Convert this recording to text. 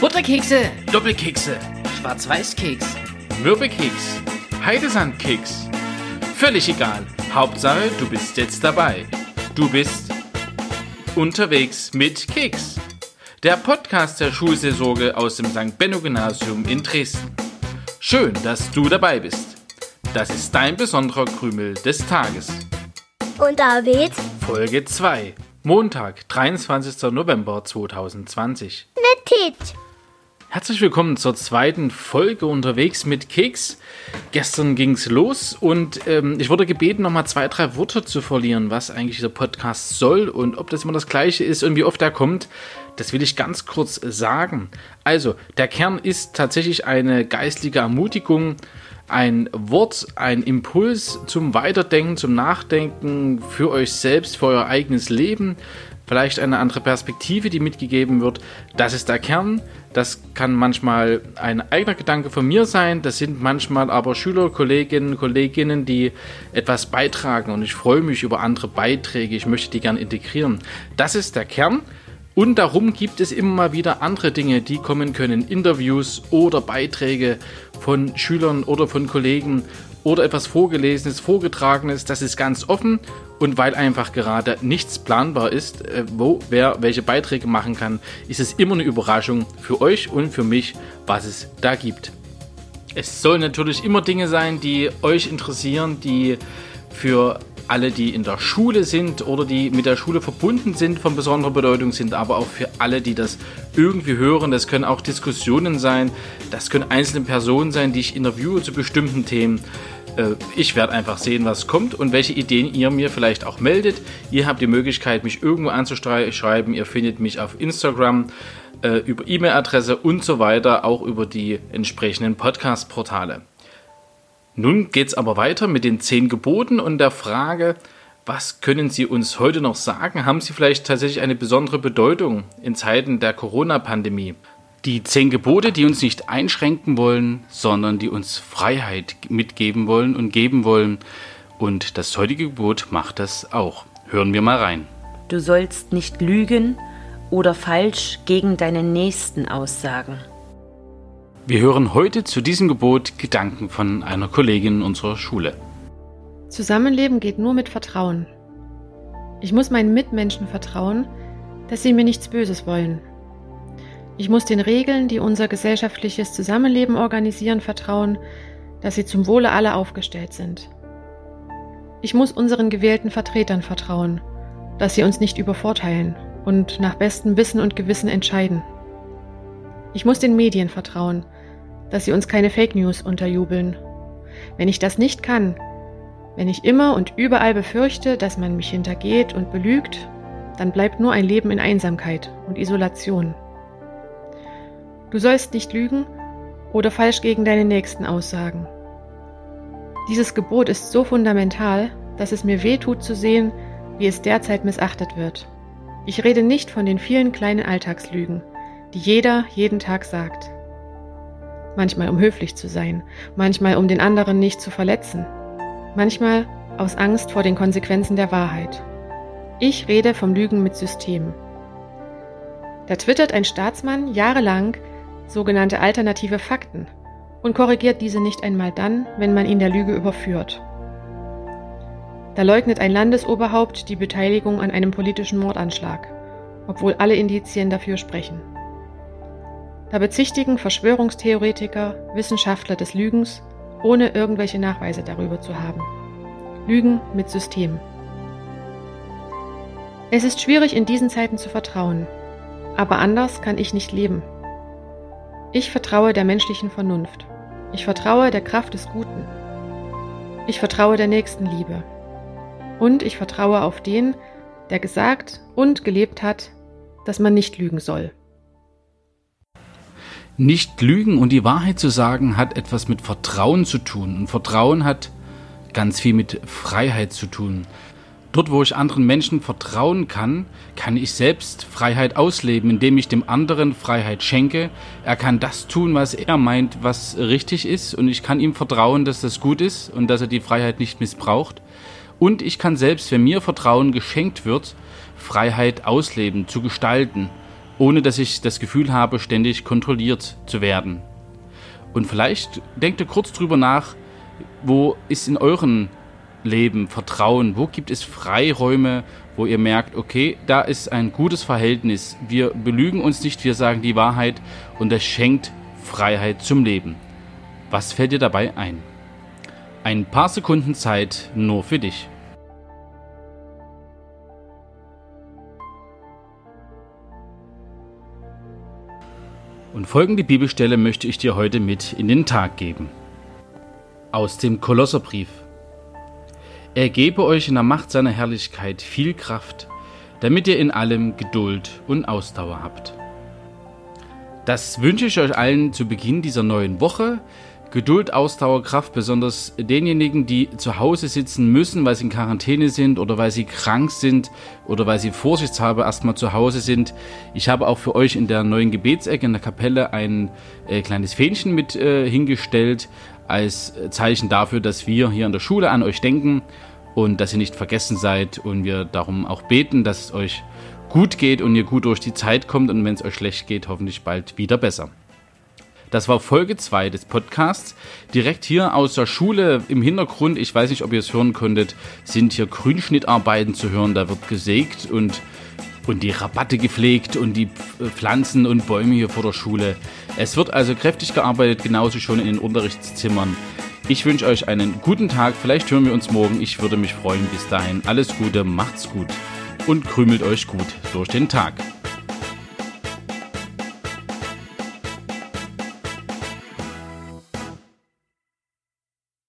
Butterkekse, Doppelkekse, Schwarz-Weiß-Keks, Mürbekeks, Heidesandkeks. Völlig egal. Hauptsache, du bist jetzt dabei. Du bist unterwegs mit Keks. Der Podcast der Schulseelsorge aus dem St. Benno Gymnasium in Dresden. Schön, dass du dabei bist. Das ist dein besonderer Krümel des Tages. Und David? Folge 2. Montag, 23. November 2020. Mit Tit. Herzlich willkommen zur zweiten Folge unterwegs mit Keks. Gestern ging's los und ähm, ich wurde gebeten, nochmal zwei, drei Worte zu verlieren, was eigentlich dieser Podcast soll und ob das immer das gleiche ist und wie oft er kommt. Das will ich ganz kurz sagen. Also, der Kern ist tatsächlich eine geistliche Ermutigung, ein Wort, ein Impuls zum Weiterdenken, zum Nachdenken für euch selbst, für euer eigenes Leben. Vielleicht eine andere Perspektive, die mitgegeben wird. Das ist der Kern. Das kann manchmal ein eigener Gedanke von mir sein. Das sind manchmal aber Schüler, Kolleginnen, Kolleginnen, die etwas beitragen. Und ich freue mich über andere Beiträge. Ich möchte die gerne integrieren. Das ist der Kern. Und darum gibt es immer mal wieder andere Dinge, die kommen können. Interviews oder Beiträge von Schülern oder von Kollegen oder etwas Vorgelesenes, Vorgetragenes. Das ist ganz offen. Und weil einfach gerade nichts planbar ist, äh, wo wer welche Beiträge machen kann, ist es immer eine Überraschung für euch und für mich, was es da gibt. Es sollen natürlich immer Dinge sein, die euch interessieren, die für alle, die in der Schule sind oder die mit der Schule verbunden sind, von besonderer Bedeutung sind, aber auch für alle, die das irgendwie hören. Das können auch Diskussionen sein, das können einzelne Personen sein, die ich interviewe zu bestimmten Themen. Äh, ich werde einfach sehen, was kommt und welche Ideen ihr mir vielleicht auch meldet. Ihr habt die Möglichkeit, mich irgendwo anzuschreiben. Ihr findet mich auf Instagram, äh, über E-Mail-Adresse und so weiter, auch über die entsprechenden Podcast-Portale. Nun geht es aber weiter mit den zehn Geboten und der Frage, was können Sie uns heute noch sagen? Haben sie vielleicht tatsächlich eine besondere Bedeutung in Zeiten der Corona-Pandemie? Die zehn Gebote, die uns nicht einschränken wollen, sondern die uns Freiheit mitgeben wollen und geben wollen. Und das heutige Gebot macht das auch. Hören wir mal rein. Du sollst nicht lügen oder falsch gegen deinen Nächsten aussagen. Wir hören heute zu diesem Gebot Gedanken von einer Kollegin unserer Schule. Zusammenleben geht nur mit Vertrauen. Ich muss meinen Mitmenschen vertrauen, dass sie mir nichts Böses wollen. Ich muss den Regeln, die unser gesellschaftliches Zusammenleben organisieren, vertrauen, dass sie zum Wohle aller aufgestellt sind. Ich muss unseren gewählten Vertretern vertrauen, dass sie uns nicht übervorteilen und nach bestem Wissen und Gewissen entscheiden. Ich muss den Medien vertrauen, dass sie uns keine Fake News unterjubeln. Wenn ich das nicht kann, wenn ich immer und überall befürchte, dass man mich hintergeht und belügt, dann bleibt nur ein Leben in Einsamkeit und Isolation. Du sollst nicht lügen oder falsch gegen deine Nächsten aussagen. Dieses Gebot ist so fundamental, dass es mir weh tut zu sehen, wie es derzeit missachtet wird. Ich rede nicht von den vielen kleinen Alltagslügen, die jeder jeden Tag sagt manchmal um höflich zu sein, manchmal um den anderen nicht zu verletzen, manchmal aus Angst vor den Konsequenzen der Wahrheit. Ich rede vom Lügen mit System. Da twittert ein Staatsmann jahrelang sogenannte alternative Fakten und korrigiert diese nicht einmal dann, wenn man ihn der Lüge überführt. Da leugnet ein Landesoberhaupt die Beteiligung an einem politischen Mordanschlag, obwohl alle Indizien dafür sprechen. Da bezichtigen Verschwörungstheoretiker Wissenschaftler des Lügens, ohne irgendwelche Nachweise darüber zu haben. Lügen mit System. Es ist schwierig in diesen Zeiten zu vertrauen, aber anders kann ich nicht leben. Ich vertraue der menschlichen Vernunft. Ich vertraue der Kraft des Guten. Ich vertraue der Nächstenliebe. Und ich vertraue auf den, der gesagt und gelebt hat, dass man nicht lügen soll. Nicht lügen und die Wahrheit zu sagen hat etwas mit Vertrauen zu tun. Und Vertrauen hat ganz viel mit Freiheit zu tun. Dort, wo ich anderen Menschen vertrauen kann, kann ich selbst Freiheit ausleben, indem ich dem anderen Freiheit schenke. Er kann das tun, was er meint, was richtig ist. Und ich kann ihm vertrauen, dass das gut ist und dass er die Freiheit nicht missbraucht. Und ich kann selbst, wenn mir Vertrauen geschenkt wird, Freiheit ausleben, zu gestalten ohne dass ich das Gefühl habe, ständig kontrolliert zu werden. Und vielleicht denkt ihr kurz drüber nach, wo ist in euren Leben Vertrauen, wo gibt es Freiräume, wo ihr merkt, okay, da ist ein gutes Verhältnis. Wir belügen uns nicht, wir sagen die Wahrheit und das schenkt Freiheit zum Leben. Was fällt dir dabei ein? Ein paar Sekunden Zeit nur für dich. Und folgende Bibelstelle möchte ich dir heute mit in den Tag geben. Aus dem Kolosserbrief. Er gebe euch in der Macht seiner Herrlichkeit viel Kraft, damit ihr in allem Geduld und Ausdauer habt. Das wünsche ich euch allen zu Beginn dieser neuen Woche. Geduld, Ausdauer, Kraft, besonders denjenigen, die zu Hause sitzen müssen, weil sie in Quarantäne sind oder weil sie krank sind oder weil sie vorsichtshalber erstmal zu Hause sind. Ich habe auch für euch in der neuen Gebetsecke in der Kapelle ein äh, kleines Fähnchen mit äh, hingestellt als Zeichen dafür, dass wir hier an der Schule an euch denken und dass ihr nicht vergessen seid und wir darum auch beten, dass es euch gut geht und ihr gut durch die Zeit kommt und wenn es euch schlecht geht, hoffentlich bald wieder besser. Das war Folge 2 des Podcasts. Direkt hier aus der Schule im Hintergrund, ich weiß nicht, ob ihr es hören konntet, sind hier Grünschnittarbeiten zu hören. Da wird gesägt und, und die Rabatte gepflegt und die Pflanzen und Bäume hier vor der Schule. Es wird also kräftig gearbeitet, genauso schon in den Unterrichtszimmern. Ich wünsche euch einen guten Tag. Vielleicht hören wir uns morgen. Ich würde mich freuen. Bis dahin alles Gute, macht's gut und krümelt euch gut durch den Tag.